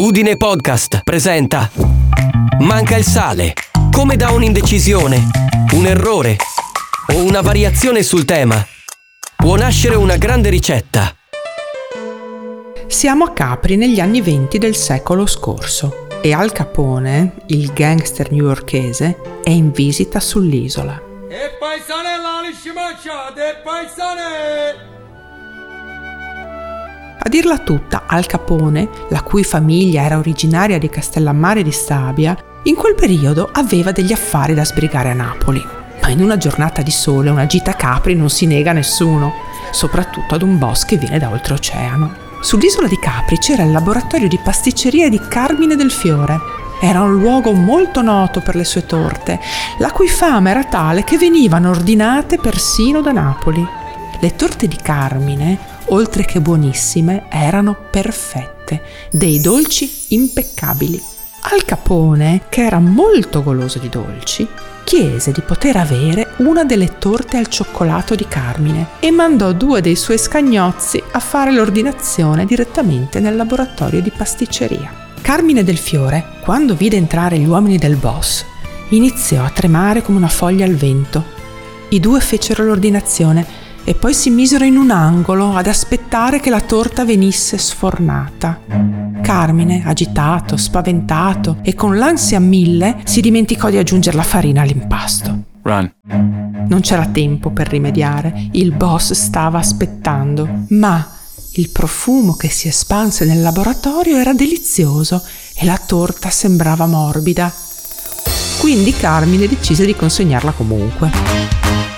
Udine Podcast presenta Manca il sale. Come da un'indecisione, un errore o una variazione sul tema può nascere una grande ricetta. Siamo a Capri negli anni venti del secolo scorso e Al Capone, il gangster newyorkese, è in visita sull'isola. E paesane la liscimacciate, e paesane! A dirla tutta, Al Capone, la cui famiglia era originaria di Castellammare di Stabia, in quel periodo aveva degli affari da sbrigare a Napoli. Ma in una giornata di sole una gita a Capri non si nega a nessuno, soprattutto ad un boss che viene da oltreoceano. Sull'isola di Capri c'era il laboratorio di pasticceria di Carmine del Fiore. Era un luogo molto noto per le sue torte, la cui fama era tale che venivano ordinate persino da Napoli. Le torte di Carmine oltre che buonissime, erano perfette, dei dolci impeccabili. Al Capone, che era molto goloso di dolci, chiese di poter avere una delle torte al cioccolato di Carmine e mandò due dei suoi scagnozzi a fare l'ordinazione direttamente nel laboratorio di pasticceria. Carmine del Fiore, quando vide entrare gli uomini del boss, iniziò a tremare come una foglia al vento. I due fecero l'ordinazione e poi si misero in un angolo ad aspettare che la torta venisse sfornata. Carmine, agitato, spaventato e con l'ansia a mille, si dimenticò di aggiungere la farina all'impasto. Run. Non c'era tempo per rimediare, il boss stava aspettando, ma il profumo che si espanse nel laboratorio era delizioso e la torta sembrava morbida. Quindi Carmine decise di consegnarla comunque.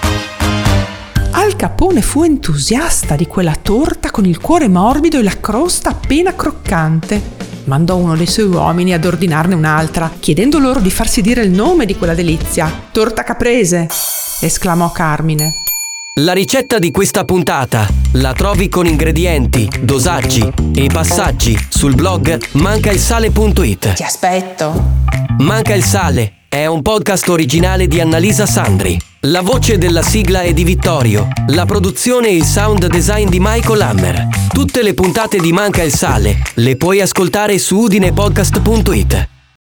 Al Capone fu entusiasta di quella torta con il cuore morbido e la crosta appena croccante. Mandò uno dei suoi uomini ad ordinarne un'altra, chiedendo loro di farsi dire il nome di quella delizia. Torta caprese! esclamò Carmine. La ricetta di questa puntata la trovi con ingredienti, dosaggi e passaggi sul blog mancailsale.it. Ti aspetto. Manca il sale è un podcast originale di Annalisa Sandri. La voce della sigla è di Vittorio, la produzione e il sound design di Michael Hammer. Tutte le puntate di Manca il sale le puoi ascoltare su udinepodcast.it.